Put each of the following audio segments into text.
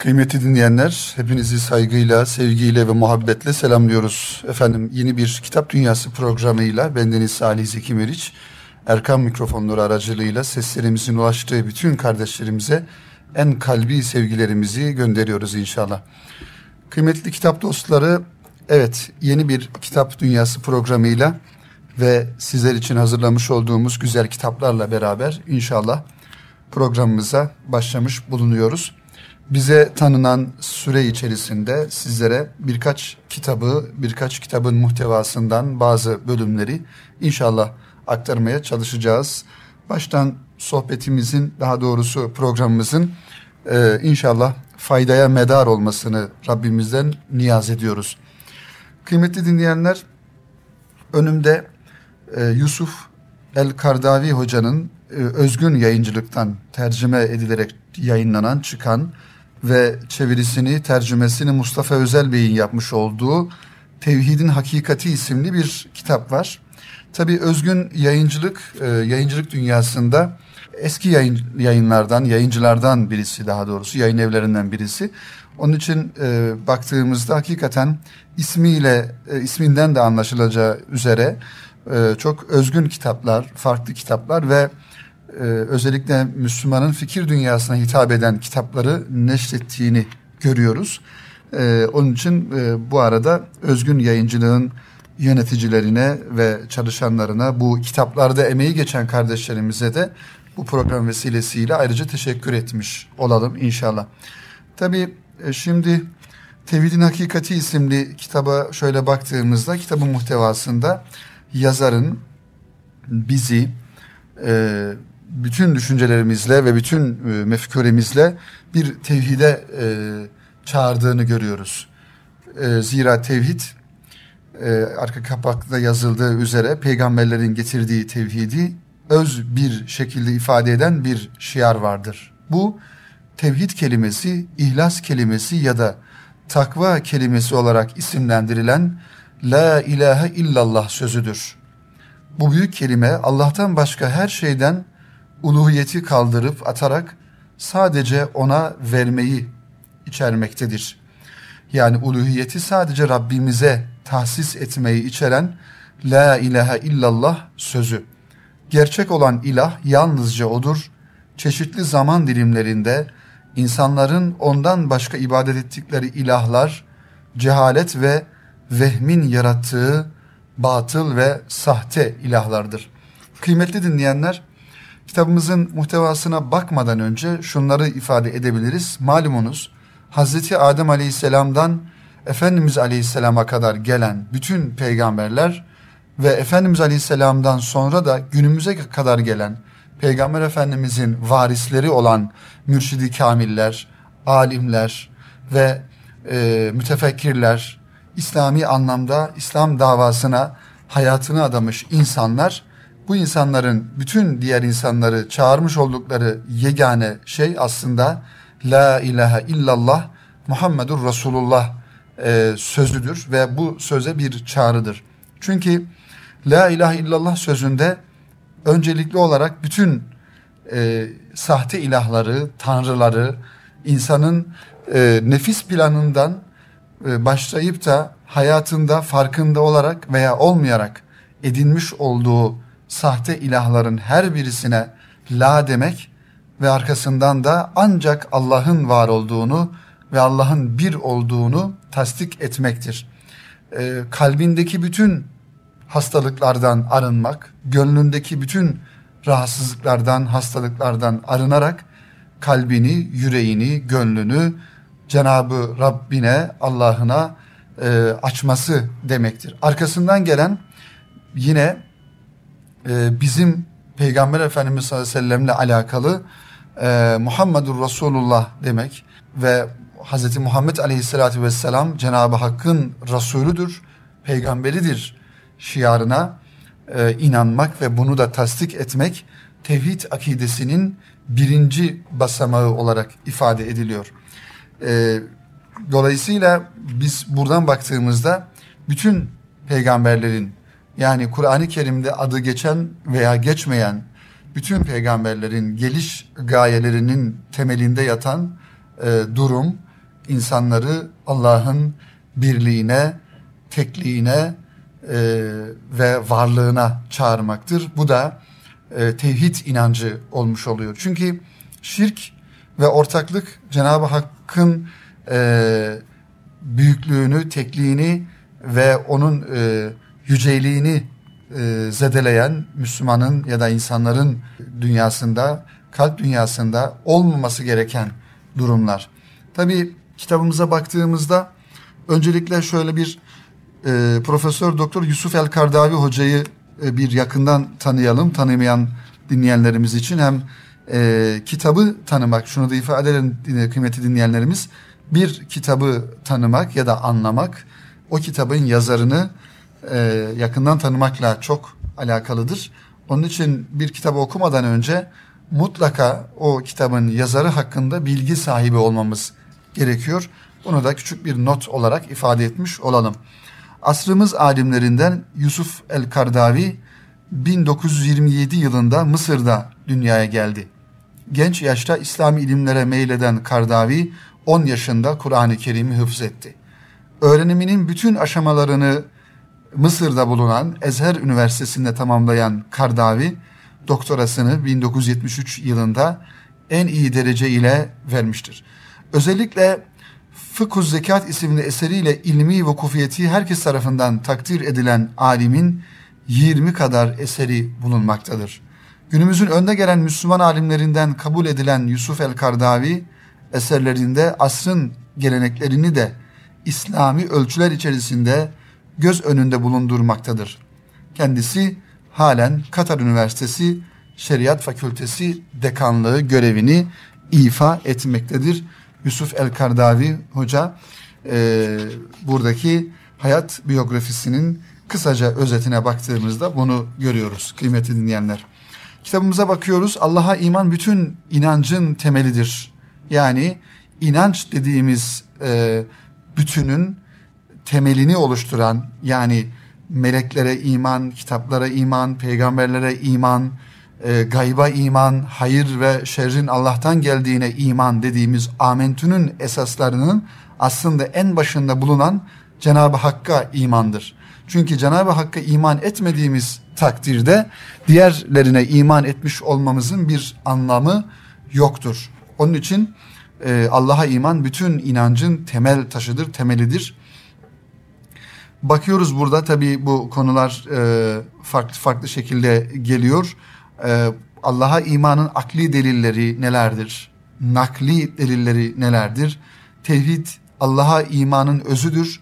Kıymetli dinleyenler, hepinizi saygıyla, sevgiyle ve muhabbetle selamlıyoruz. Efendim yeni bir Kitap Dünyası programıyla bendeniz Salih Zeki Meriç, Erkan mikrofonları aracılığıyla seslerimizin ulaştığı bütün kardeşlerimize en kalbi sevgilerimizi gönderiyoruz inşallah. Kıymetli kitap dostları, evet yeni bir Kitap Dünyası programıyla ve sizler için hazırlamış olduğumuz güzel kitaplarla beraber inşallah programımıza başlamış bulunuyoruz. Bize tanınan süre içerisinde sizlere birkaç kitabı, birkaç kitabın muhtevasından bazı bölümleri inşallah aktarmaya çalışacağız. Baştan sohbetimizin, daha doğrusu programımızın e, inşallah faydaya medar olmasını Rabbimizden niyaz ediyoruz. Kıymetli dinleyenler, önümde e, Yusuf El-Kardavi hocanın e, özgün yayıncılıktan tercüme edilerek yayınlanan, çıkan ve çevirisini, tercümesini Mustafa Özel Bey'in yapmış olduğu Tevhidin Hakikati isimli bir kitap var. Tabi özgün yayıncılık, e, yayıncılık dünyasında eski yayın, yayınlardan, yayıncılardan birisi daha doğrusu, yayın evlerinden birisi. Onun için e, baktığımızda hakikaten ismiyle, e, isminden de anlaşılacağı üzere e, çok özgün kitaplar, farklı kitaplar ve e, özellikle Müslümanın fikir dünyasına hitap eden kitapları neşrettiğini görüyoruz. E, onun için e, bu arada özgün yayıncılığın yöneticilerine ve çalışanlarına bu kitaplarda emeği geçen kardeşlerimize de bu program vesilesiyle ayrıca teşekkür etmiş olalım inşallah. Tabii e, şimdi Tevhidin Hakikati isimli kitaba şöyle baktığımızda kitabın muhtevasında yazarın bizi e, bütün düşüncelerimizle ve bütün e, bir tevhide e, çağırdığını görüyoruz. E, zira tevhid e, arka kapakta yazıldığı üzere peygamberlerin getirdiği tevhidi öz bir şekilde ifade eden bir şiar vardır. Bu tevhid kelimesi, ihlas kelimesi ya da takva kelimesi olarak isimlendirilen La ilahe illallah sözüdür. Bu büyük kelime Allah'tan başka her şeyden uluhiyeti kaldırıp atarak sadece ona vermeyi içermektedir. Yani uluhiyeti sadece Rabbimize tahsis etmeyi içeren La ilahe illallah sözü. Gerçek olan ilah yalnızca odur. Çeşitli zaman dilimlerinde insanların ondan başka ibadet ettikleri ilahlar, cehalet ve vehmin yarattığı batıl ve sahte ilahlardır. Kıymetli dinleyenler, kitabımızın muhtevasına bakmadan önce şunları ifade edebiliriz. Malumunuz Hazreti Adem Aleyhisselam'dan Efendimiz Aleyhisselam'a kadar gelen bütün peygamberler ve Efendimiz Aleyhisselam'dan sonra da günümüze kadar gelen Peygamber Efendimizin varisleri olan mürşidi kamiller, alimler ve e, mütefekkirler, İslami anlamda İslam davasına hayatını adamış insanlar bu insanların bütün diğer insanları çağırmış oldukları yegane şey aslında La ilahe illallah Muhammedur Resulullah e, sözüdür ve bu söze bir çağrıdır. Çünkü La ilahe illallah sözünde öncelikli olarak bütün e, sahte ilahları, tanrıları, insanın e, nefis planından e, başlayıp da hayatında farkında olarak veya olmayarak edinmiş olduğu sahte ilahların her birisine la demek ve arkasından da ancak Allah'ın var olduğunu ve Allah'ın bir olduğunu tasdik etmektir. E, kalbindeki bütün hastalıklardan arınmak, gönlündeki bütün rahatsızlıklardan, hastalıklardan arınarak kalbini, yüreğini, gönlünü Cenabı Rabbine, Allah'ına e, açması demektir. Arkasından gelen yine e, bizim Peygamber Efendimiz sallallahu aleyhi ve sellemle alakalı e, Muhammedur Resulullah demek ve Hz. Muhammed aleyhissalatü vesselam Cenab-ı Hakk'ın Resulüdür, peygamberidir şiarına e, inanmak ve bunu da tasdik etmek tevhid akidesinin birinci basamağı olarak ifade ediliyor. E, dolayısıyla biz buradan baktığımızda bütün peygamberlerin yani Kur'an-ı Kerim'de adı geçen veya geçmeyen bütün peygamberlerin geliş gayelerinin temelinde yatan e, durum insanları Allah'ın birliğine, tekliğine e, ve varlığına çağırmaktır. Bu da e, tevhid inancı olmuş oluyor. Çünkü şirk ve ortaklık Cenab-ı Hakk'ın e, büyüklüğünü, tekliğini ve onun e, yüceliğini e, zedeleyen Müslümanın ya da insanların dünyasında, kalp dünyasında olmaması gereken durumlar. Tabi kitabımıza baktığımızda öncelikle şöyle bir e, Profesör Doktor Yusuf El Kardavi hocayı e, bir yakından tanıyalım. Tanımayan dinleyenlerimiz için hem e, kitabı tanımak, şunu da ifade edelim kıymeti dinleyenlerimiz, bir kitabı tanımak ya da anlamak, o kitabın yazarını e, yakından tanımakla çok alakalıdır. Onun için bir kitabı okumadan önce mutlaka o kitabın yazarı hakkında bilgi sahibi olmamız gerekiyor. Bunu da küçük bir not olarak ifade etmiş olalım. Asrımız alimlerinden Yusuf el-Kardavi 1927 yılında Mısır'da dünyaya geldi. Genç yaşta İslami ilimlere meyleden Kardavi 10 yaşında Kur'an-ı Kerim'i hıfz etti. Öğreniminin bütün aşamalarını Mısır'da bulunan Ezher Üniversitesi'nde tamamlayan Kardavi, doktorasını 1973 yılında en iyi derece ile vermiştir. Özellikle Fıkhuz Zekat isimli eseriyle ilmi vukufiyeti herkes tarafından takdir edilen alimin 20 kadar eseri bulunmaktadır. Günümüzün önde gelen Müslüman alimlerinden kabul edilen Yusuf el-Kardavi eserlerinde asrın geleneklerini de İslami ölçüler içerisinde göz önünde bulundurmaktadır. Kendisi halen Katar Üniversitesi Şeriat Fakültesi dekanlığı görevini ifa etmektedir. Yusuf El-Kardavi Hoca e, buradaki hayat biyografisinin kısaca özetine baktığımızda bunu görüyoruz kıymetli dinleyenler. Kitabımıza bakıyoruz. Allah'a iman bütün inancın temelidir. Yani inanç dediğimiz e, bütünün temelini oluşturan yani meleklere iman, kitaplara iman, peygamberlere iman, e, gayba iman, hayır ve şerrin Allah'tan geldiğine iman dediğimiz amentünün esaslarının aslında en başında bulunan Cenab-ı Hakk'a imandır. Çünkü Cenab-ı Hakk'a iman etmediğimiz takdirde diğerlerine iman etmiş olmamızın bir anlamı yoktur. Onun için e, Allah'a iman bütün inancın temel taşıdır, temelidir. Bakıyoruz burada tabii bu konular e, farklı farklı şekilde geliyor. E, Allah'a imanın akli delilleri nelerdir? Nakli delilleri nelerdir? Tevhid Allah'a imanın özüdür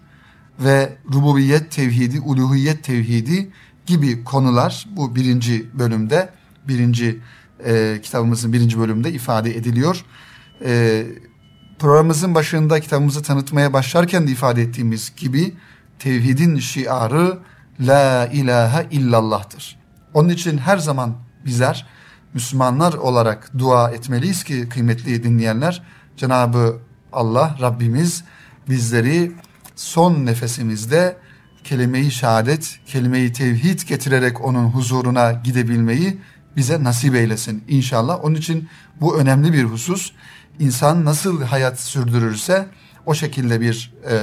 ve rububiyet tevhidi, uluhiyet tevhidi gibi konular bu birinci bölümde, birinci e, kitabımızın birinci bölümde ifade ediliyor. E, programımızın başında kitabımızı tanıtmaya başlarken de ifade ettiğimiz gibi tevhidin şiarı la ilahe illallah'tır. Onun için her zaman bizler Müslümanlar olarak dua etmeliyiz ki kıymetli dinleyenler Cenabı Allah Rabbimiz bizleri son nefesimizde kelime-i şehadet, kelime-i tevhid getirerek onun huzuruna gidebilmeyi bize nasip eylesin inşallah. Onun için bu önemli bir husus. İnsan nasıl hayat sürdürürse o şekilde bir e,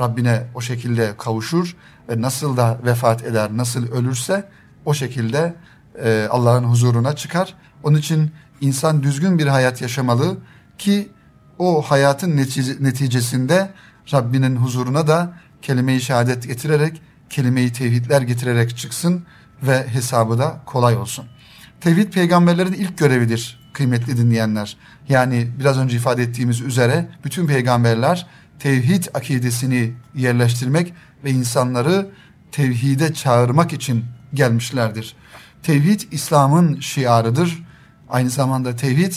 Rabbine o şekilde kavuşur ve nasıl da vefat eder, nasıl ölürse o şekilde e, Allah'ın huzuruna çıkar. Onun için insan düzgün bir hayat yaşamalı ki o hayatın neticesinde Rabbinin huzuruna da kelime-i şehadet getirerek, kelime-i tevhidler getirerek çıksın ve hesabı da kolay olsun. Tevhid peygamberlerin ilk görevidir kıymetli dinleyenler. Yani biraz önce ifade ettiğimiz üzere bütün peygamberler tevhid akidesini yerleştirmek ve insanları tevhide çağırmak için gelmişlerdir. Tevhid İslam'ın şiarıdır. Aynı zamanda tevhid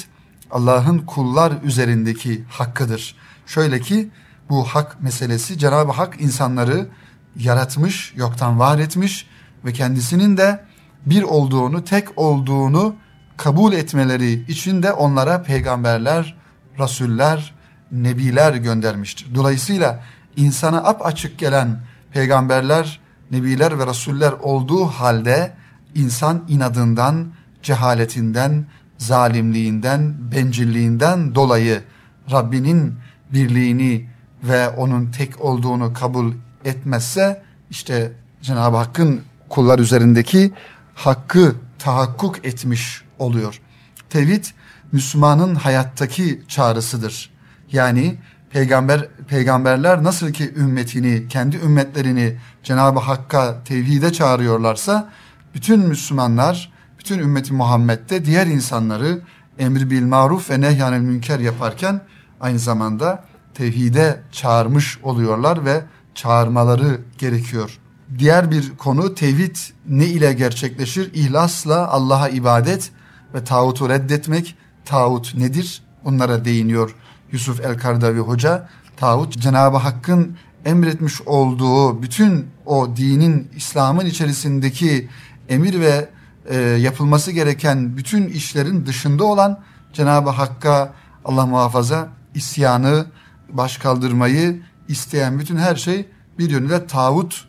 Allah'ın kullar üzerindeki hakkıdır. Şöyle ki bu hak meselesi Cenab-ı Hak insanları yaratmış, yoktan var etmiş ve kendisinin de bir olduğunu, tek olduğunu kabul etmeleri için de onlara peygamberler, rasuller, nebiler göndermiştir. Dolayısıyla insana ap açık gelen peygamberler, nebiler ve rasuller olduğu halde insan inadından, cehaletinden, zalimliğinden, bencilliğinden dolayı Rabbinin birliğini ve onun tek olduğunu kabul etmezse işte Cenab-ı Hakk'ın kullar üzerindeki hakkı tahakkuk etmiş oluyor. Tevhid Müslümanın hayattaki çağrısıdır. Yani peygamber peygamberler nasıl ki ümmetini, kendi ümmetlerini Cenab-ı Hakk'a tevhide çağırıyorlarsa bütün Müslümanlar, bütün ümmeti Muhammed'de diğer insanları emri bil maruf ve nehyanel münker yaparken aynı zamanda tevhide çağırmış oluyorlar ve çağırmaları gerekiyor. Diğer bir konu tevhid ne ile gerçekleşir? İhlasla Allah'a ibadet ve tağutu reddetmek. Tağut nedir? Bunlara değiniyor Yusuf El-Kardavi Hoca. Tağut Cenab-ı Hakk'ın emretmiş olduğu bütün o dinin, İslam'ın içerisindeki emir ve e, yapılması gereken bütün işlerin dışında olan Cenab-ı Hakk'a Allah muhafaza isyanı, baş kaldırmayı isteyen bütün her şey bir yönüyle tağut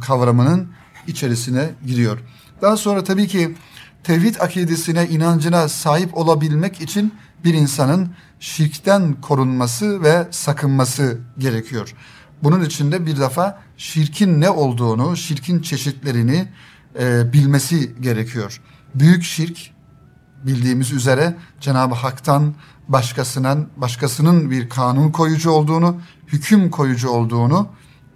kavramının içerisine giriyor. Daha sonra tabii ki tevhid akidesine, inancına sahip olabilmek için bir insanın şirkten korunması ve sakınması gerekiyor. Bunun için de bir defa şirkin ne olduğunu, şirkin çeşitlerini e, bilmesi gerekiyor. Büyük şirk bildiğimiz üzere Cenab-ı Hak'tan başkasının başkasının bir kanun koyucu olduğunu, hüküm koyucu olduğunu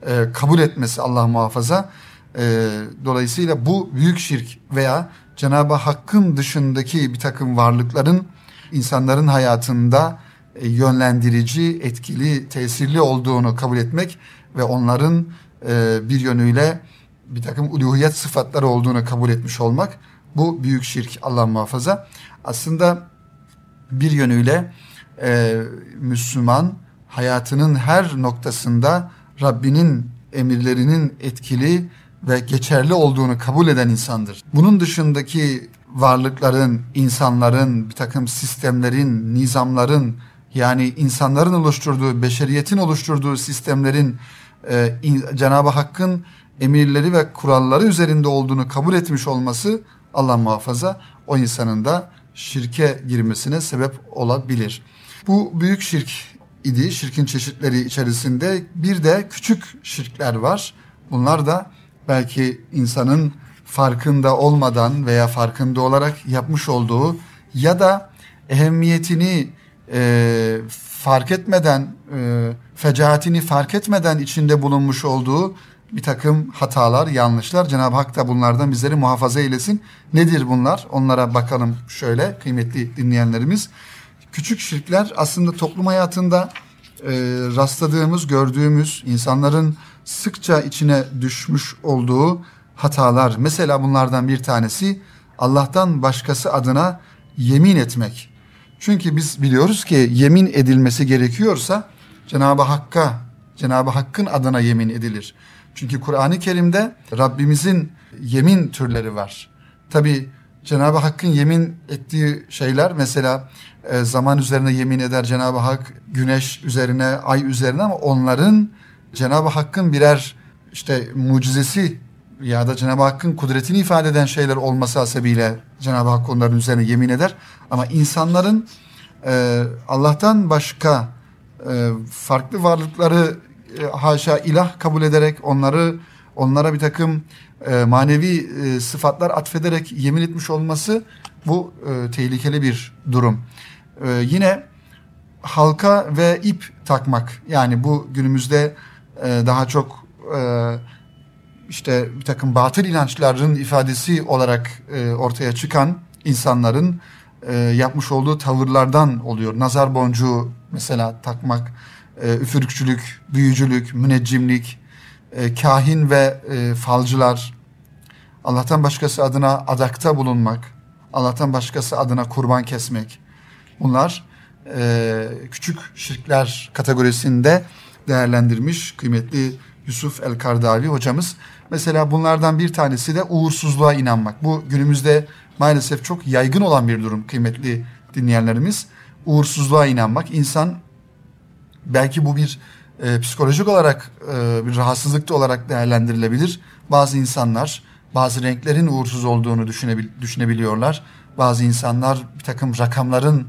e, kabul etmesi Allah muhafaza. E, dolayısıyla bu büyük şirk veya Cenab-ı Hakk'ın dışındaki bir takım varlıkların insanların hayatında e, yönlendirici, etkili, tesirli olduğunu kabul etmek ve onların e, bir yönüyle bir takım uluhiyet sıfatları olduğunu kabul etmiş olmak bu büyük şirk Allah muhafaza. Aslında bir yönüyle e, Müslüman hayatının her noktasında Rabbinin emirlerinin etkili ve geçerli olduğunu kabul eden insandır. Bunun dışındaki varlıkların, insanların, bir takım sistemlerin, nizamların yani insanların oluşturduğu, beşeriyetin oluşturduğu sistemlerin e, Cenab-ı Hakk'ın emirleri ve kuralları üzerinde olduğunu kabul etmiş olması Allah muhafaza o insanın da şirke girmesine sebep olabilir. Bu büyük şirk idi. Şirkin çeşitleri içerisinde bir de küçük şirkler var. Bunlar da belki insanın farkında olmadan veya farkında olarak yapmış olduğu ya da ehemmiyetini e, fark etmeden, e, fecaatini fark etmeden içinde bulunmuş olduğu bir takım hatalar, yanlışlar. Cenab-ı Hak da bunlardan bizleri muhafaza eylesin. Nedir bunlar? Onlara bakalım şöyle kıymetli dinleyenlerimiz. Küçük şirkler aslında toplum hayatında e, rastladığımız, gördüğümüz insanların sıkça içine düşmüş olduğu hatalar. Mesela bunlardan bir tanesi Allah'tan başkası adına yemin etmek. Çünkü biz biliyoruz ki yemin edilmesi gerekiyorsa Cenab-ı Hakk'a, Cenab-ı Hakk'ın adına yemin edilir. Çünkü Kur'an-ı Kerim'de Rabbimizin yemin türleri var. Tabi Cenab-ı Hakk'ın yemin ettiği şeyler mesela e, zaman üzerine yemin eder Cenab-ı Hak, güneş üzerine, ay üzerine ama onların Cenab-ı Hakk'ın birer işte mucizesi ya da Cenab-ı Hakk'ın kudretini ifade eden şeyler olması hasebiyle Cenab-ı Hak onların üzerine yemin eder. Ama insanların e, Allah'tan başka e, farklı varlıkları e, haşa ilah kabul ederek onları onlara bir takım e, manevi e, sıfatlar atfederek yemin etmiş olması bu e, tehlikeli bir durum. E, yine halka ve ip takmak yani bu günümüzde e, daha çok e, işte bir takım batıl inançların ifadesi olarak e, ortaya çıkan insanların e, yapmış olduğu tavırlardan oluyor. Nazar boncuğu mesela takmak, e, üfürükçülük, büyücülük, müneccimlik, e, kahin ve e, falcılar, Allah'tan başkası adına adakta bulunmak, Allah'tan başkası adına kurban kesmek. Bunlar e, küçük şirkler kategorisinde değerlendirmiş kıymetli Yusuf El-Kardavi hocamız. Mesela bunlardan bir tanesi de uğursuzluğa inanmak. Bu günümüzde maalesef çok yaygın olan bir durum kıymetli dinleyenlerimiz. Uğursuzluğa inanmak. İnsan belki bu bir e, psikolojik olarak e, bir rahatsızlıkta olarak değerlendirilebilir. Bazı insanlar bazı renklerin uğursuz olduğunu düşünebil düşünebiliyorlar. Bazı insanlar bir takım rakamların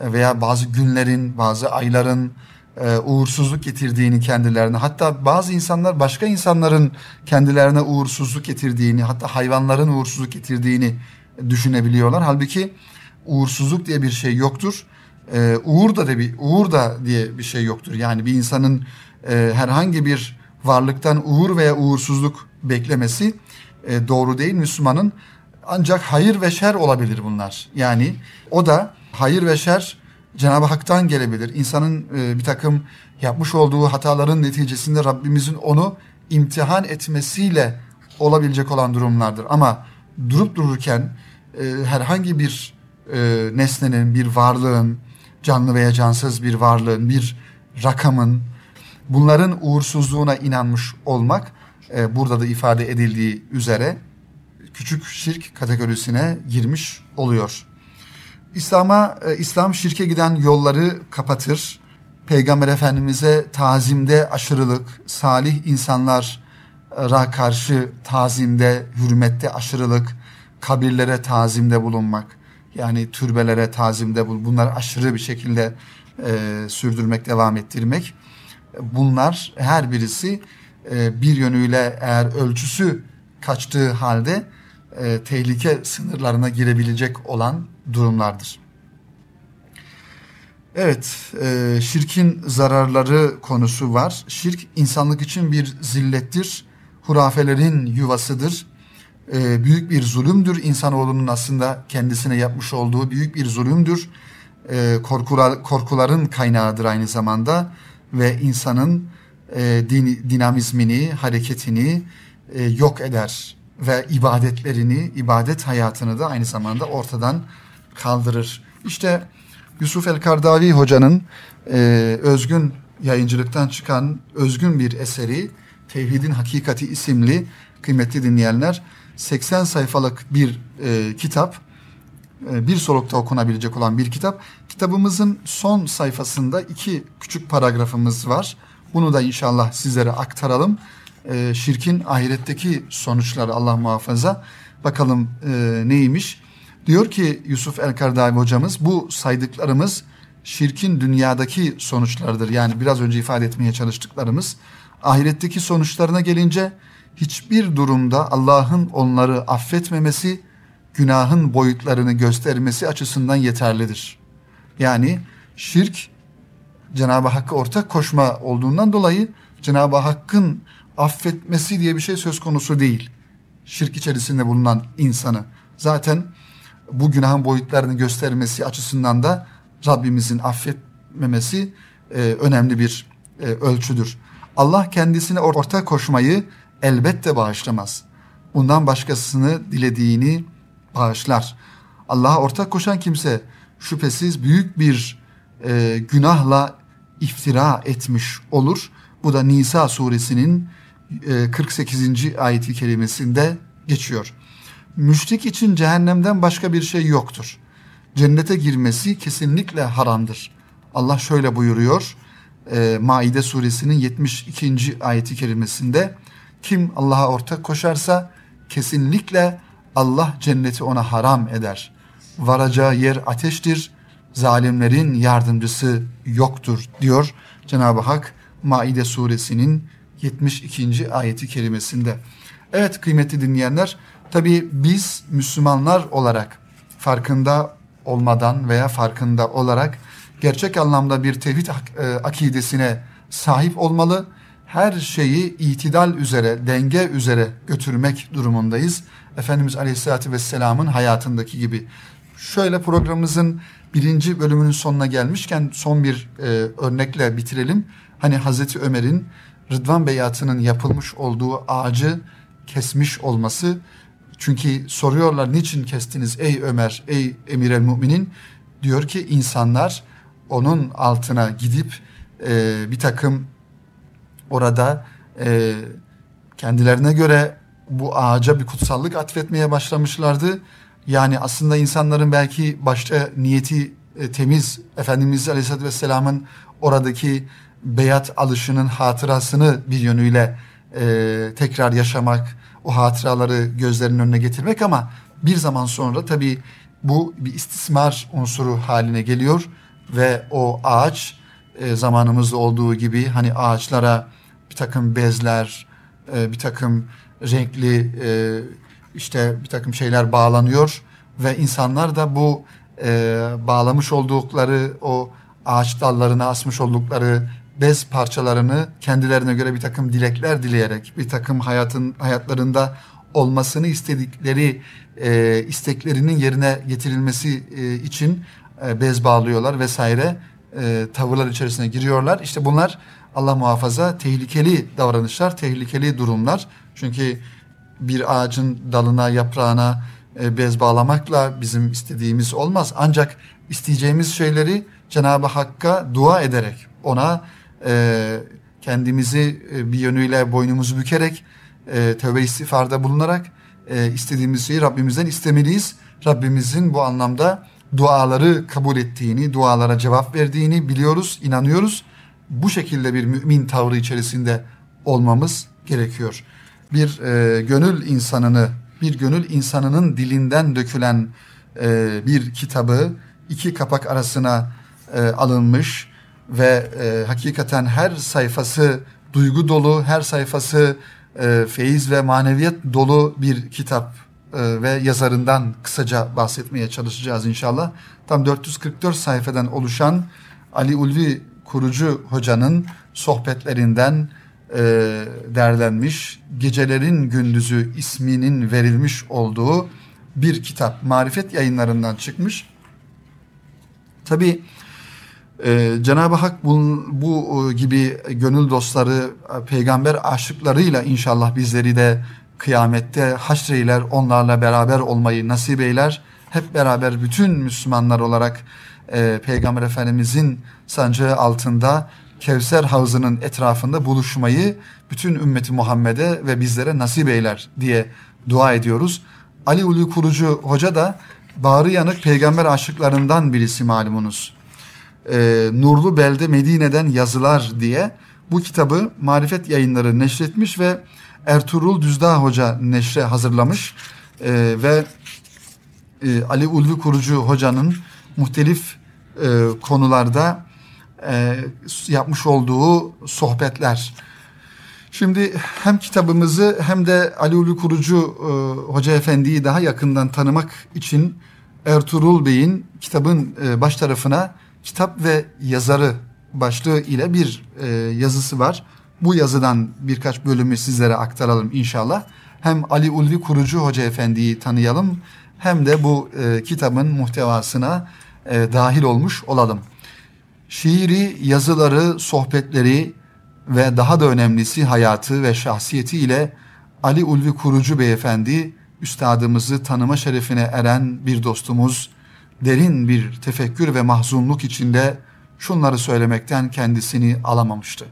e, veya bazı günlerin, bazı ayların e, uğursuzluk getirdiğini kendilerine hatta bazı insanlar başka insanların kendilerine uğursuzluk getirdiğini hatta hayvanların uğursuzluk getirdiğini düşünebiliyorlar. Halbuki uğursuzluk diye bir şey yoktur. E, uğur da de bir uğur da diye bir şey yoktur. Yani bir insanın e, herhangi bir varlıktan uğur veya uğursuzluk beklemesi e, doğru değil Müslümanın. Ancak hayır ve şer olabilir bunlar. Yani o da hayır ve şer Cenab-ı Hak'tan gelebilir. İnsanın e, bir takım yapmış olduğu hataların neticesinde Rabbimizin onu imtihan etmesiyle olabilecek olan durumlardır. Ama durup dururken e, herhangi bir e, nesnenin, bir varlığın, canlı veya cansız bir varlığın, bir rakamın, bunların uğursuzluğuna inanmış olmak e, burada da ifade edildiği üzere küçük şirk kategorisine girmiş oluyor. İslam'a e, İslam şirke giden yolları kapatır. Peygamber Efendimiz'e tazimde aşırılık, salih insanlara karşı tazimde, hürmette aşırılık, kabirlere tazimde bulunmak, yani türbelere tazimde bul, bunları aşırı bir şekilde e, sürdürmek, devam ettirmek. Bunlar her birisi e, bir yönüyle eğer ölçüsü kaçtığı halde e, tehlike sınırlarına girebilecek olan durumlardır. Evet, e, şirkin zararları konusu var. Şirk insanlık için bir zillettir, hurafelerin yuvasıdır. E, büyük bir zulümdür. İnsanoğlunun aslında kendisine yapmış olduğu büyük bir zulümdür. E, korkular, korkuların kaynağıdır aynı zamanda ve insanın e, din, dinamizmini, hareketini e, yok eder ve ibadetlerini, ibadet hayatını da aynı zamanda ortadan kaldırır. İşte Yusuf el-Kardavi hocanın e, özgün yayıncılıktan çıkan özgün bir eseri Tevhidin Hakikati isimli kıymetli dinleyenler 80 sayfalık bir e, kitap e, bir solukta okunabilecek olan bir kitap. Kitabımızın son sayfasında iki küçük paragrafımız var. Bunu da inşallah sizlere aktaralım. E, şirkin ahiretteki sonuçları Allah muhafaza. Bakalım e, neymiş? Diyor ki Yusuf El-Kardavi hocamız bu saydıklarımız şirkin dünyadaki sonuçlarıdır. Yani biraz önce ifade etmeye çalıştıklarımız. Ahiretteki sonuçlarına gelince hiçbir durumda Allah'ın onları affetmemesi, günahın boyutlarını göstermesi açısından yeterlidir. Yani şirk Cenab-ı Hakk'a ortak koşma olduğundan dolayı Cenab-ı Hakk'ın affetmesi diye bir şey söz konusu değil. Şirk içerisinde bulunan insanı. Zaten bu günahın boyutlarını göstermesi açısından da Rabbimizin affetmemesi e, önemli bir e, ölçüdür. Allah kendisine ortak koşmayı elbette bağışlamaz. Bundan başkasını dilediğini bağışlar. Allah'a ortak koşan kimse şüphesiz büyük bir e, günahla iftira etmiş olur. Bu da Nisa suresinin 48. ayeti kelimesinde geçiyor. Müşrik için cehennemden başka bir şey yoktur. Cennete girmesi kesinlikle haramdır. Allah şöyle buyuruyor. E, Maide suresinin 72. ayeti kerimesinde kim Allah'a ortak koşarsa kesinlikle Allah cenneti ona haram eder. Varacağı yer ateştir. Zalimlerin yardımcısı yoktur diyor Cenab-ı Hak Maide suresinin 72. ayeti kerimesinde. Evet kıymetli dinleyenler tabi biz Müslümanlar olarak farkında olmadan veya farkında olarak gerçek anlamda bir tevhid e, akidesine sahip olmalı. Her şeyi itidal üzere, denge üzere götürmek durumundayız. Efendimiz Aleyhisselatü Vesselam'ın hayatındaki gibi. Şöyle programımızın birinci bölümünün sonuna gelmişken son bir e, örnekle bitirelim. Hani Hazreti Ömer'in Rıdvan Beyatı'nın yapılmış olduğu ağacı kesmiş olması. Çünkü soruyorlar niçin kestiniz ey Ömer, ey emir el müminin? Diyor ki insanlar onun altına gidip e, bir takım orada e, kendilerine göre bu ağaca bir kutsallık atfetmeye başlamışlardı. Yani aslında insanların belki başta niyeti e, temiz Efendimiz Aleyhisselatü Vesselam'ın oradaki beyat alışının hatırasını bir yönüyle e, tekrar yaşamak, o hatıraları gözlerinin önüne getirmek ama bir zaman sonra tabii bu bir istismar unsuru haline geliyor ve o ağaç e, zamanımızda olduğu gibi hani ağaçlara bir takım bezler, e, bir takım renkli e, işte bir takım şeyler bağlanıyor ve insanlar da bu e, bağlamış oldukları o ağaç dallarına asmış oldukları bez parçalarını kendilerine göre bir takım dilekler dileyerek bir takım hayatın hayatlarında olmasını istedikleri e, isteklerinin yerine getirilmesi e, için e, bez bağlıyorlar vesaire e, tavırlar içerisine giriyorlar. İşte bunlar Allah muhafaza tehlikeli davranışlar, tehlikeli durumlar. Çünkü bir ağacın dalına, yaprağına e, bez bağlamakla bizim istediğimiz olmaz. Ancak isteyeceğimiz şeyleri Cenab-ı Hakk'a dua ederek, ona e, kendimizi e, bir yönüyle boynumuzu bükerek, e, tövbe istiğfarda bulunarak e, istediğimiz şeyi Rabbimizden istemeliyiz. Rabbimizin bu anlamda duaları kabul ettiğini, dualara cevap verdiğini biliyoruz, inanıyoruz. Bu şekilde bir mümin tavrı içerisinde olmamız gerekiyor. Bir e, gönül insanını, bir gönül insanının dilinden dökülen e, bir kitabı iki kapak arasına e, alınmış ve e, hakikaten her sayfası duygu dolu, her sayfası e, feyiz ve maneviyat dolu bir kitap e, ve yazarından kısaca bahsetmeye çalışacağız inşallah. Tam 444 sayfadan oluşan Ali Ulvi Kurucu Hoca'nın sohbetlerinden e, derlenmiş, Gecelerin Gündüzü isminin verilmiş olduğu bir kitap. Marifet yayınlarından çıkmış. Tabi e, Cenab-ı Hak bu, bu gibi gönül dostları, peygamber aşıklarıyla inşallah bizleri de kıyamette haşreyler, onlarla beraber olmayı nasip eyler. Hep beraber bütün Müslümanlar olarak e, Peygamber Efendimizin sancağı altında Kevser havzının etrafında buluşmayı bütün ümmeti Muhammed'e ve bizlere nasip eyler diye dua ediyoruz. Ali Ulu Kurucu Hoca da bağrı yanık peygamber aşıklarından birisi malumunuz. Ee, Nurlu Belde Medine'den yazılar diye bu kitabı Marifet Yayınları neşretmiş ve Ertuğrul Düzdağ Hoca neşre hazırlamış ee, ve e, Ali Ulvi Kurucu Hoca'nın muhtelif e, konularda e, yapmış olduğu sohbetler. Şimdi hem kitabımızı hem de Ali Ulu Kurucu e, Hoca Efendi'yi daha yakından tanımak için Ertuğrul Bey'in kitabın e, baş tarafına kitap ve yazarı başlığı ile bir e, yazısı var. Bu yazıdan birkaç bölümü sizlere aktaralım inşallah. Hem Ali Ulvi Kurucu Hoca Efendi'yi tanıyalım hem de bu e, kitabın muhtevasına e, dahil olmuş olalım. Şiiri, yazıları, sohbetleri ve daha da önemlisi hayatı ve şahsiyeti ile Ali Ulvi Kurucu Beyefendi, üstadımızı tanıma şerefine eren bir dostumuz, derin bir tefekkür ve mahzunluk içinde şunları söylemekten kendisini alamamıştı.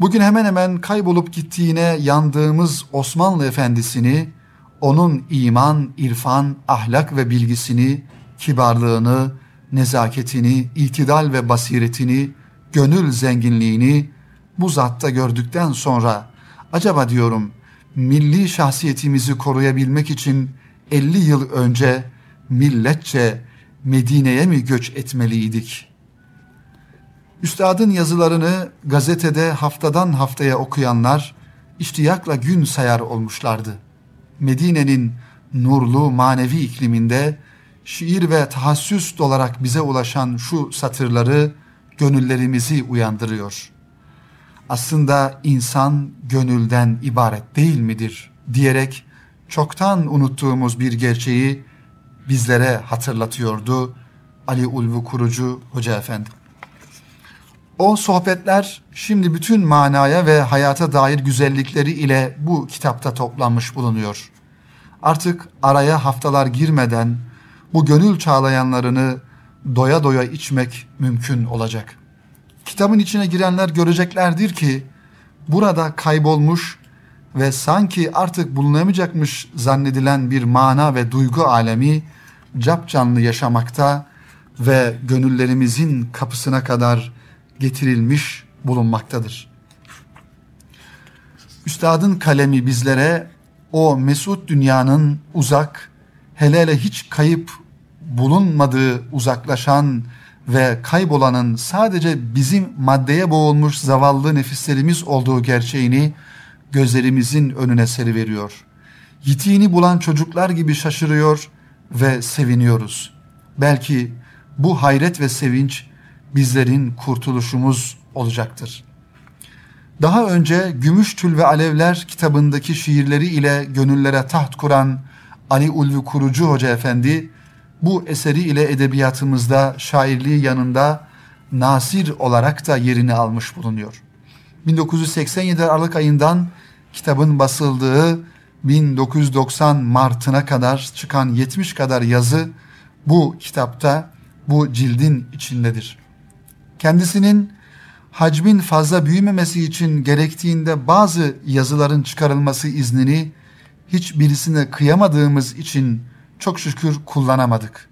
Bugün hemen hemen kaybolup gittiğine yandığımız Osmanlı Efendisi'ni, onun iman, irfan, ahlak ve bilgisini, kibarlığını, nezaketini, itidal ve basiretini, gönül zenginliğini bu zatta gördükten sonra acaba diyorum milli şahsiyetimizi koruyabilmek için 50 yıl önce milletçe Medine'ye mi göç etmeliydik? Üstadın yazılarını gazetede haftadan haftaya okuyanlar iştiyakla gün sayar olmuşlardı. Medine'nin nurlu manevi ikliminde şiir ve tahassüs olarak bize ulaşan şu satırları gönüllerimizi uyandırıyor. Aslında insan gönülden ibaret değil midir diyerek çoktan unuttuğumuz bir gerçeği bizlere hatırlatıyordu Ali Ulvu Kurucu Hoca Efendi. O sohbetler şimdi bütün manaya ve hayata dair güzellikleri ile bu kitapta toplanmış bulunuyor. Artık araya haftalar girmeden bu gönül çağlayanlarını doya doya içmek mümkün olacak. Kitabın içine girenler göreceklerdir ki burada kaybolmuş ve sanki artık bulunamayacakmış zannedilen bir mana ve duygu alemi cap canlı yaşamakta ve gönüllerimizin kapısına kadar getirilmiş bulunmaktadır. Üstadın kalemi bizlere o mesut dünyanın uzak, hele hele hiç kayıp bulunmadığı uzaklaşan ve kaybolanın sadece bizim maddeye boğulmuş zavallı nefislerimiz olduğu gerçeğini gözlerimizin önüne seriveriyor. Yitiğini bulan çocuklar gibi şaşırıyor ve seviniyoruz. Belki bu hayret ve sevinç bizlerin kurtuluşumuz olacaktır. Daha önce Gümüş Tül ve Alevler kitabındaki şiirleri ile gönüllere taht kuran Ali Ulvi Kurucu Hoca Efendi bu eseri ile edebiyatımızda şairliği yanında nasir olarak da yerini almış bulunuyor. 1987 Aralık ayından kitabın basıldığı 1990 Mart'ına kadar çıkan 70 kadar yazı bu kitapta bu cildin içindedir. Kendisinin hacmin fazla büyümemesi için gerektiğinde bazı yazıların çıkarılması iznini hiç birisine kıyamadığımız için çok şükür kullanamadık.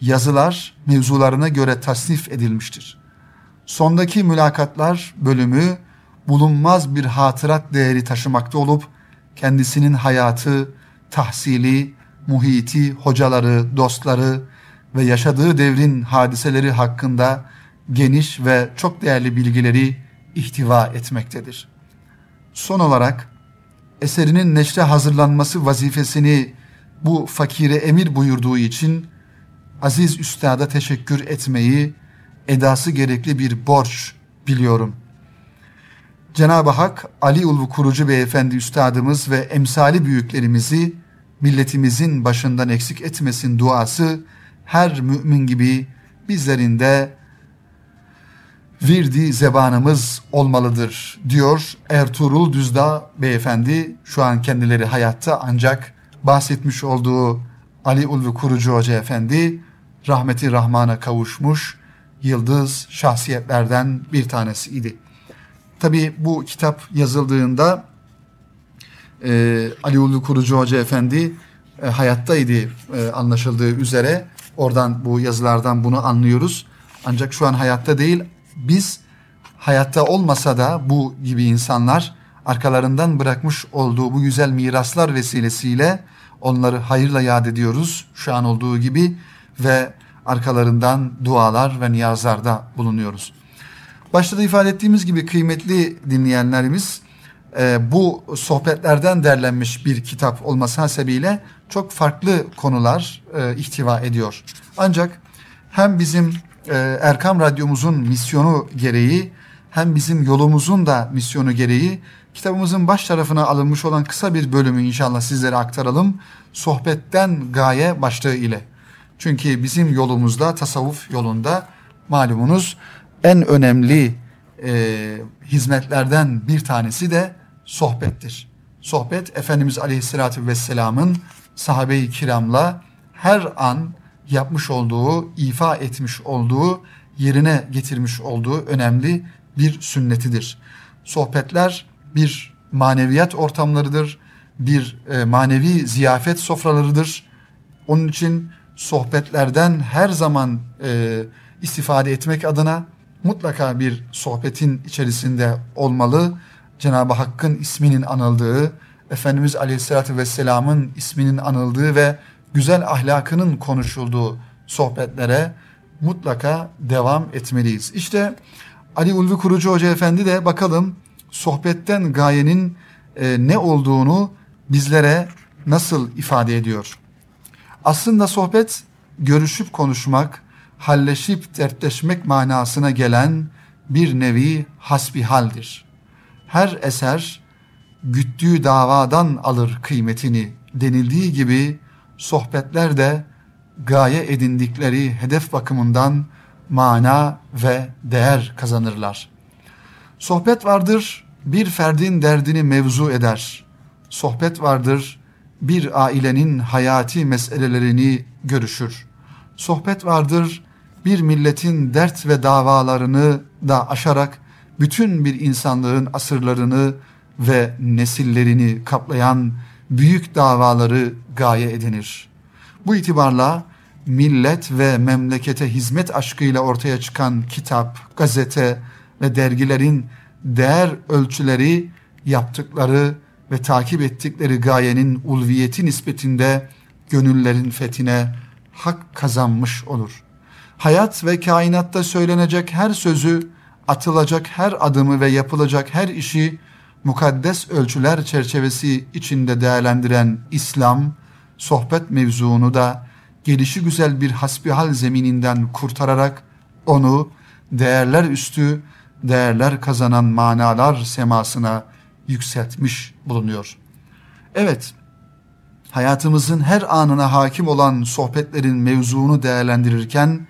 Yazılar mevzularına göre tasnif edilmiştir. Sondaki mülakatlar bölümü bulunmaz bir hatırat değeri taşımakta olup kendisinin hayatı, tahsili, muhiti, hocaları, dostları ve yaşadığı devrin hadiseleri hakkında geniş ve çok değerli bilgileri ihtiva etmektedir. Son olarak eserinin neşre hazırlanması vazifesini bu fakire emir buyurduğu için aziz üstada teşekkür etmeyi edası gerekli bir borç biliyorum. Cenab-ı Hak Ali Ulvu Kurucu Beyefendi Üstadımız ve emsali büyüklerimizi milletimizin başından eksik etmesin duası her mümin gibi bizlerin de virdi zebanımız olmalıdır diyor Ertuğrul Düzdağ beyefendi. Şu an kendileri hayatta ancak bahsetmiş olduğu Ali Ulvi Kurucu Hoca Efendi rahmeti rahmana kavuşmuş yıldız şahsiyetlerden bir tanesiydi. Tabi bu kitap yazıldığında e, Ali Ulvi Kurucu Hoca Efendi e, hayattaydı e, anlaşıldığı üzere. Oradan bu yazılardan bunu anlıyoruz. Ancak şu an hayatta değil. Biz hayatta olmasa da bu gibi insanlar arkalarından bırakmış olduğu bu güzel miraslar vesilesiyle onları hayırla yad ediyoruz şu an olduğu gibi ve arkalarından dualar ve niyazlarda bulunuyoruz. Başta da ifade ettiğimiz gibi kıymetli dinleyenlerimiz e, bu sohbetlerden derlenmiş bir kitap olması hasebiyle çok farklı konular e, ihtiva ediyor. Ancak hem bizim e, Erkam Radyomuzun misyonu gereği hem bizim yolumuzun da misyonu gereği kitabımızın baş tarafına alınmış olan kısa bir bölümü inşallah sizlere aktaralım. Sohbetten gaye başlığı ile. Çünkü bizim yolumuzda, tasavvuf yolunda malumunuz en önemli e, hizmetlerden bir tanesi de sohbettir. Sohbet Efendimiz Aleyhisselatü Vesselam'ın sahabe-i kiramla her an yapmış olduğu, ifa etmiş olduğu, yerine getirmiş olduğu önemli bir sünnetidir. Sohbetler bir maneviyat ortamlarıdır, bir e, manevi ziyafet sofralarıdır. Onun için sohbetlerden her zaman e, istifade etmek adına mutlaka bir sohbetin içerisinde olmalı. Cenab-ı Hakk'ın isminin anıldığı, Efendimiz Aleyhisselatü Vesselam'ın isminin anıldığı ve güzel ahlakının konuşulduğu sohbetlere mutlaka devam etmeliyiz. İşte Ali Ulvi Kurucu Hoca Efendi de bakalım sohbetten gayenin e, ne olduğunu bizlere nasıl ifade ediyor. Aslında sohbet görüşüp konuşmak, halleşip dertleşmek manasına gelen bir nevi hasbihaldir. Her eser güttüğü davadan alır kıymetini denildiği gibi sohbetler de gaye edindikleri hedef bakımından mana ve değer kazanırlar. Sohbet vardır, bir ferdin derdini mevzu eder. Sohbet vardır, bir ailenin hayati meselelerini görüşür. Sohbet vardır, bir milletin dert ve davalarını da aşarak bütün bir insanlığın asırlarını ve nesillerini kaplayan büyük davaları gaye edinir. Bu itibarla millet ve memlekete hizmet aşkıyla ortaya çıkan kitap, gazete ve dergilerin değer ölçüleri yaptıkları ve takip ettikleri gayenin ulviyeti nispetinde gönüllerin fethine hak kazanmış olur. Hayat ve kainatta söylenecek her sözü, atılacak her adımı ve yapılacak her işi mukaddes ölçüler çerçevesi içinde değerlendiren İslam, sohbet mevzuunu da gelişi güzel bir hasbihal zemininden kurtararak onu değerler üstü, değerler kazanan manalar semasına yükseltmiş bulunuyor. Evet, hayatımızın her anına hakim olan sohbetlerin mevzuunu değerlendirirken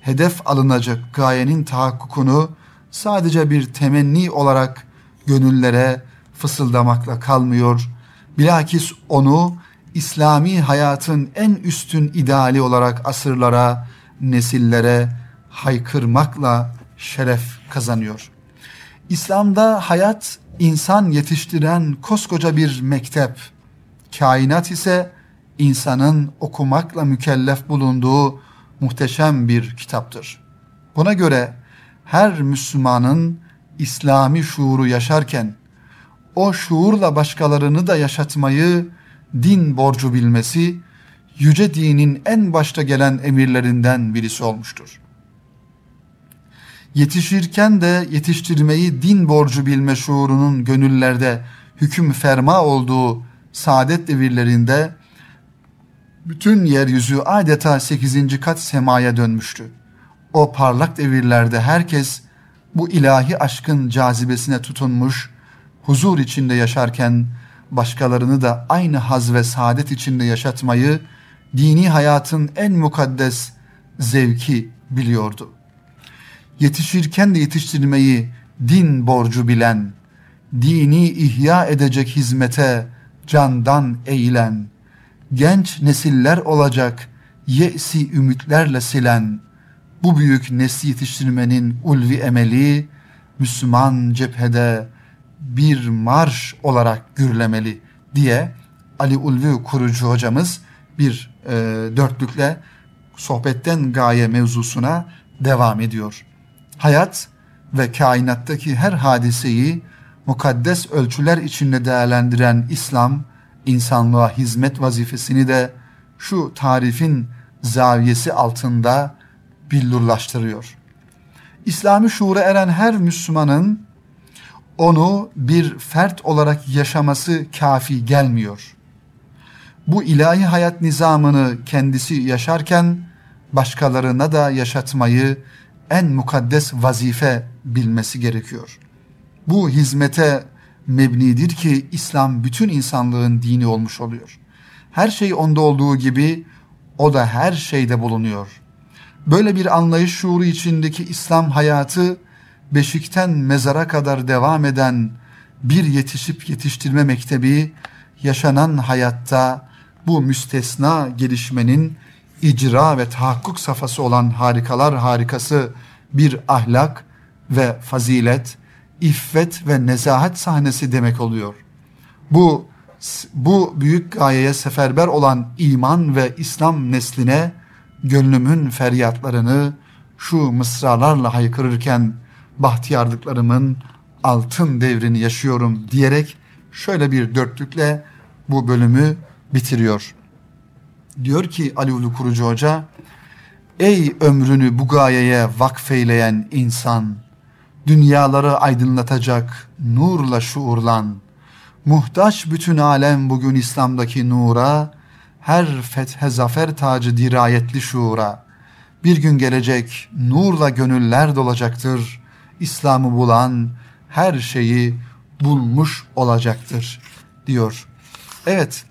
hedef alınacak gayenin tahakkukunu sadece bir temenni olarak gönüllere fısıldamakla kalmıyor. Bilakis onu İslami hayatın en üstün ideali olarak asırlara, nesillere haykırmakla şeref kazanıyor. İslam'da hayat insan yetiştiren koskoca bir mektep. Kainat ise insanın okumakla mükellef bulunduğu muhteşem bir kitaptır. Buna göre her Müslümanın İslami şuuru yaşarken o şuurla başkalarını da yaşatmayı din borcu bilmesi yüce dinin en başta gelen emirlerinden birisi olmuştur. Yetişirken de yetiştirmeyi din borcu bilme şuurunun gönüllerde hüküm ferma olduğu saadet devirlerinde bütün yeryüzü adeta 8. kat semaya dönmüştü. O parlak devirlerde herkes bu ilahi aşkın cazibesine tutunmuş, huzur içinde yaşarken başkalarını da aynı haz ve saadet içinde yaşatmayı dini hayatın en mukaddes zevki biliyordu. Yetişirken de yetiştirmeyi din borcu bilen, dini ihya edecek hizmete candan eğilen, genç nesiller olacak yesi ümitlerle silen, bu büyük nesli yetiştirmenin ulvi emeli, Müslüman cephede bir marş olarak gürlemeli diye Ali Ulvi kurucu hocamız bir e, dörtlükle sohbetten gaye mevzusuna devam ediyor. Hayat ve kainattaki her hadiseyi mukaddes ölçüler içinde değerlendiren İslam, insanlığa hizmet vazifesini de şu tarifin zaviyesi altında billurlaştırıyor. İslami şuura eren her Müslümanın onu bir fert olarak yaşaması kafi gelmiyor. Bu ilahi hayat nizamını kendisi yaşarken başkalarına da yaşatmayı en mukaddes vazife bilmesi gerekiyor. Bu hizmete mebnidir ki İslam bütün insanlığın dini olmuş oluyor. Her şey onda olduğu gibi o da her şeyde bulunuyor. Böyle bir anlayış şuuru içindeki İslam hayatı beşikten mezara kadar devam eden bir yetişip yetiştirme mektebi yaşanan hayatta bu müstesna gelişmenin icra ve tahakkuk safhası olan harikalar harikası bir ahlak ve fazilet, iffet ve nezahet sahnesi demek oluyor. Bu bu büyük gayeye seferber olan iman ve İslam nesline gönlümün feryatlarını şu mısralarla haykırırken bahtiyarlıklarımın altın devrini yaşıyorum diyerek şöyle bir dörtlükle bu bölümü bitiriyor. Diyor ki Ali Ulu Kurucu Hoca, Ey ömrünü bu gayeye vakfeyleyen insan, dünyaları aydınlatacak nurla şuurlan, muhtaç bütün alem bugün İslam'daki nura, her fethe zafer tacı dirayetli şuura, bir gün gelecek nurla gönüller dolacaktır, İslam'ı bulan her şeyi bulmuş olacaktır diyor. Evet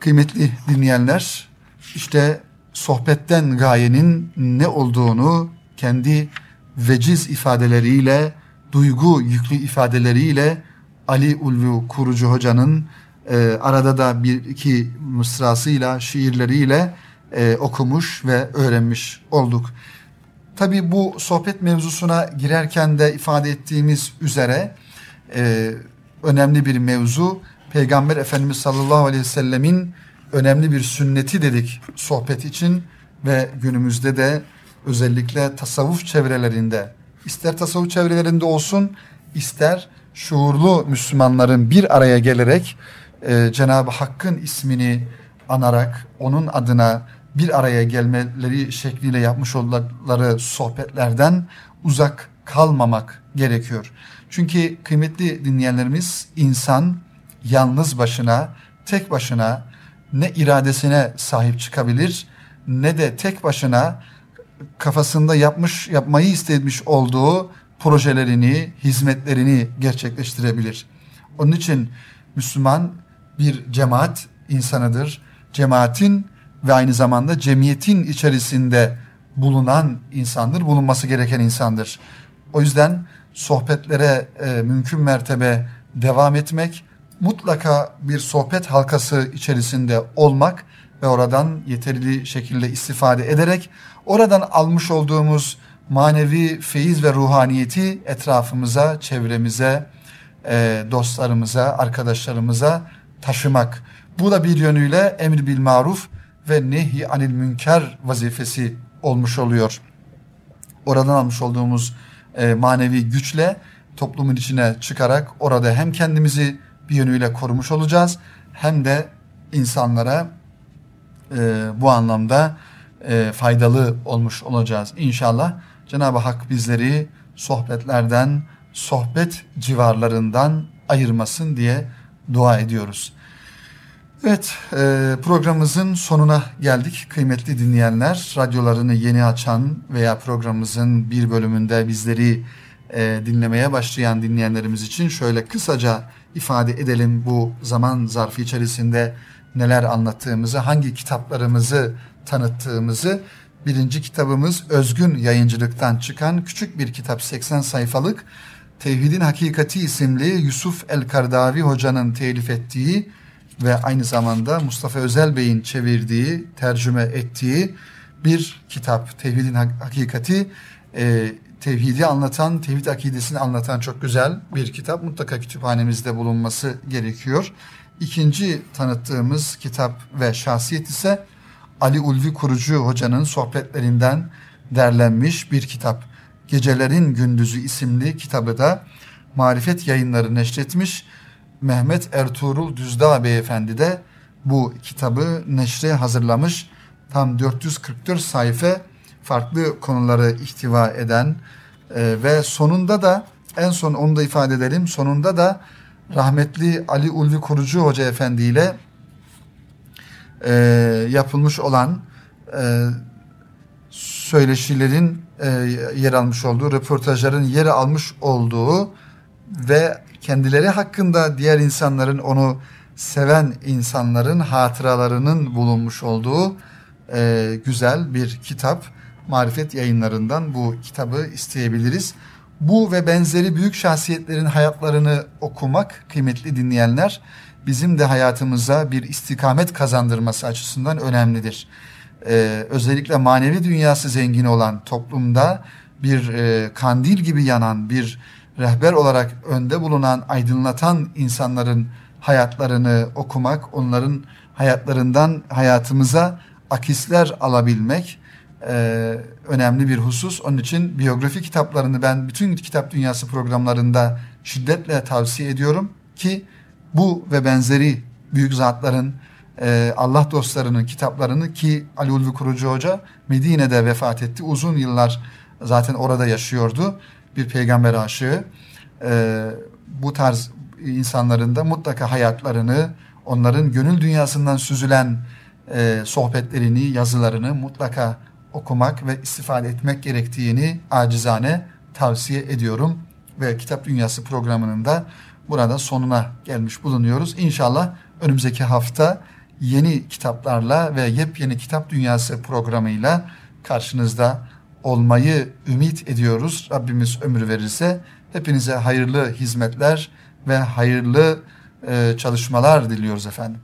kıymetli dinleyenler işte sohbetten gayenin ne olduğunu kendi veciz ifadeleriyle, duygu yüklü ifadeleriyle Ali Ulvi Kurucu Hoca'nın e, arada da bir iki mısrasıyla, şiirleriyle e, okumuş ve öğrenmiş olduk. Tabi bu sohbet mevzusuna girerken de ifade ettiğimiz üzere e, önemli bir mevzu. Peygamber Efendimiz sallallahu aleyhi ve sellemin önemli bir sünneti dedik sohbet için ve günümüzde de özellikle tasavvuf çevrelerinde ister tasavvuf çevrelerinde olsun ister şuurlu Müslümanların bir araya gelerek e, Cenab-ı Hakk'ın ismini anarak onun adına bir araya gelmeleri şekliyle yapmış oldukları sohbetlerden uzak kalmamak gerekiyor. Çünkü kıymetli dinleyenlerimiz insan yalnız başına, tek başına ne iradesine sahip çıkabilir ne de tek başına kafasında yapmış yapmayı istemiş olduğu projelerini, hizmetlerini gerçekleştirebilir. Onun için Müslüman bir cemaat insanıdır. Cemaatin ve aynı zamanda cemiyetin içerisinde bulunan insandır, bulunması gereken insandır. O yüzden sohbetlere e, mümkün mertebe devam etmek, mutlaka bir sohbet halkası içerisinde olmak ve oradan yeterli şekilde istifade ederek oradan almış olduğumuz manevi feyiz ve ruhaniyeti etrafımıza, çevremize, e, dostlarımıza, arkadaşlarımıza taşımak. Bu da bir yönüyle emir bil maruf ve nehi anil münker vazifesi olmuş oluyor. Oradan almış olduğumuz e, manevi güçle toplumun içine çıkarak orada hem kendimizi bir yönüyle korumuş olacağız hem de insanlara e, bu anlamda e, faydalı olmuş olacağız. İnşallah Cenab-ı Hak bizleri sohbetlerden, sohbet civarlarından ayırmasın diye dua ediyoruz. Evet e, programımızın sonuna geldik kıymetli dinleyenler. Radyolarını yeni açan veya programımızın bir bölümünde bizleri e, dinlemeye başlayan dinleyenlerimiz için şöyle kısaca ifade edelim bu zaman zarfı içerisinde neler anlattığımızı, hangi kitaplarımızı tanıttığımızı. Birinci kitabımız Özgün Yayıncılıktan çıkan küçük bir kitap 80 sayfalık Tevhidin Hakikati isimli Yusuf El-Kardavi hocanın telif ettiği ve aynı zamanda Mustafa Özel Bey'in çevirdiği, tercüme ettiği bir kitap. Tevhidin Hakikati, e, tevhidi anlatan, tevhid akidesini anlatan çok güzel bir kitap. Mutlaka kütüphanemizde bulunması gerekiyor. İkinci tanıttığımız kitap ve şahsiyet ise Ali Ulvi Kurucu Hoca'nın sohbetlerinden derlenmiş bir kitap. Gecelerin Gündüzü isimli kitabı da Marifet Yayınları neşretmiş. Mehmet Ertuğrul Düzdağ Beyefendi de bu kitabı neşre hazırlamış. Tam 444 sayfa farklı konuları ihtiva eden e, ve sonunda da en son onu da ifade edelim. Sonunda da rahmetli Ali Ulvi Kurucu Hoca Efendi ile e, yapılmış olan e, söyleşilerin e, yer almış olduğu, röportajların yer almış olduğu ve kendileri hakkında diğer insanların onu seven insanların hatıralarının bulunmuş olduğu e, güzel bir kitap. Marifet yayınlarından bu kitabı isteyebiliriz. Bu ve benzeri büyük şahsiyetlerin hayatlarını okumak kıymetli dinleyenler bizim de hayatımıza bir istikamet kazandırması açısından önemlidir. Ee, özellikle manevi dünyası zengin olan toplumda bir e, kandil gibi yanan bir rehber olarak önde bulunan aydınlatan insanların hayatlarını okumak, onların hayatlarından hayatımıza akisler alabilmek e, önemli bir husus. Onun için biyografi kitaplarını ben bütün kitap dünyası programlarında şiddetle tavsiye ediyorum ki bu ve benzeri büyük zatların e, Allah dostlarının kitaplarını ki Ali Ulvi Kurucu Hoca Medine'de vefat etti. Uzun yıllar zaten orada yaşıyordu. Bir peygamber aşığı. E, bu tarz insanların da mutlaka hayatlarını, onların gönül dünyasından süzülen e, sohbetlerini, yazılarını mutlaka okumak ve istifade etmek gerektiğini acizane tavsiye ediyorum. Ve Kitap Dünyası programının da burada sonuna gelmiş bulunuyoruz. İnşallah önümüzdeki hafta yeni kitaplarla ve yepyeni Kitap Dünyası programıyla karşınızda olmayı ümit ediyoruz. Rabbimiz ömür verirse hepinize hayırlı hizmetler ve hayırlı e, çalışmalar diliyoruz efendim.